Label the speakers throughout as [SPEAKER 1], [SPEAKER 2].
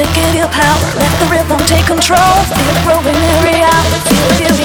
[SPEAKER 1] to give you power. Let the rhythm take control. Feel it growing every hour. Feel it.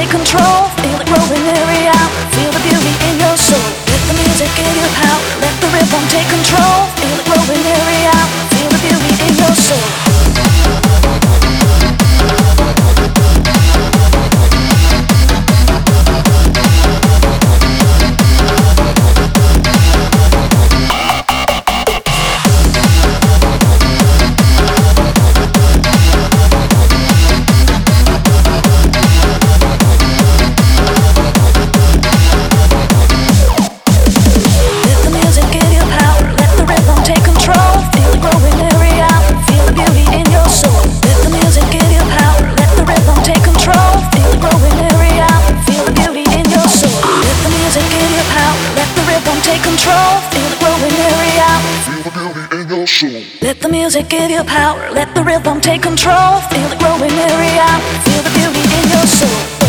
[SPEAKER 1] take control. the music give you power, let the rhythm take control. Feel the growing area, feel the beauty in your soul.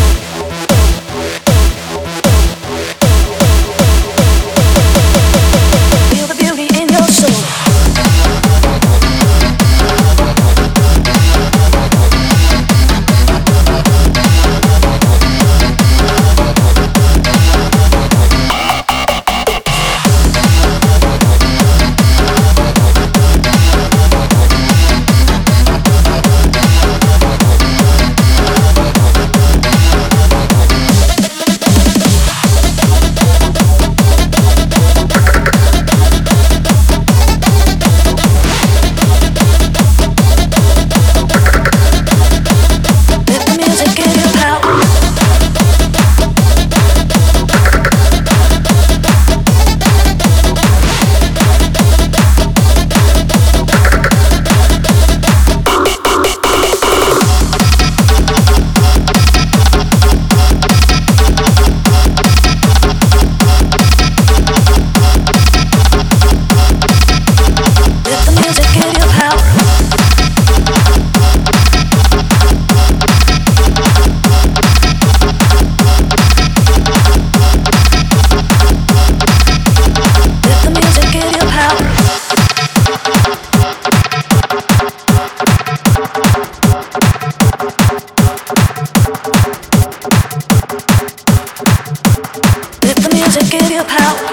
[SPEAKER 1] willpower